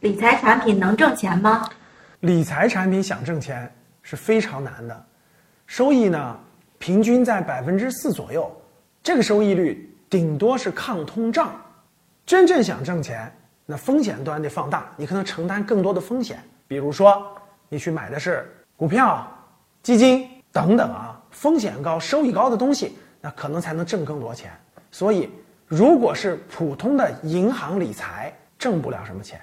理财产品能挣钱吗？理财产品想挣钱是非常难的收益呢平均在百分之四左右这个收益率顶多是抗通胀真正想挣钱那风险端得放大你可能承担更多的风险比如说你去买的是股票基金等等啊风险高收益高的东西那可能才能挣更多钱所以如果是普通的银行理财挣不了什么钱。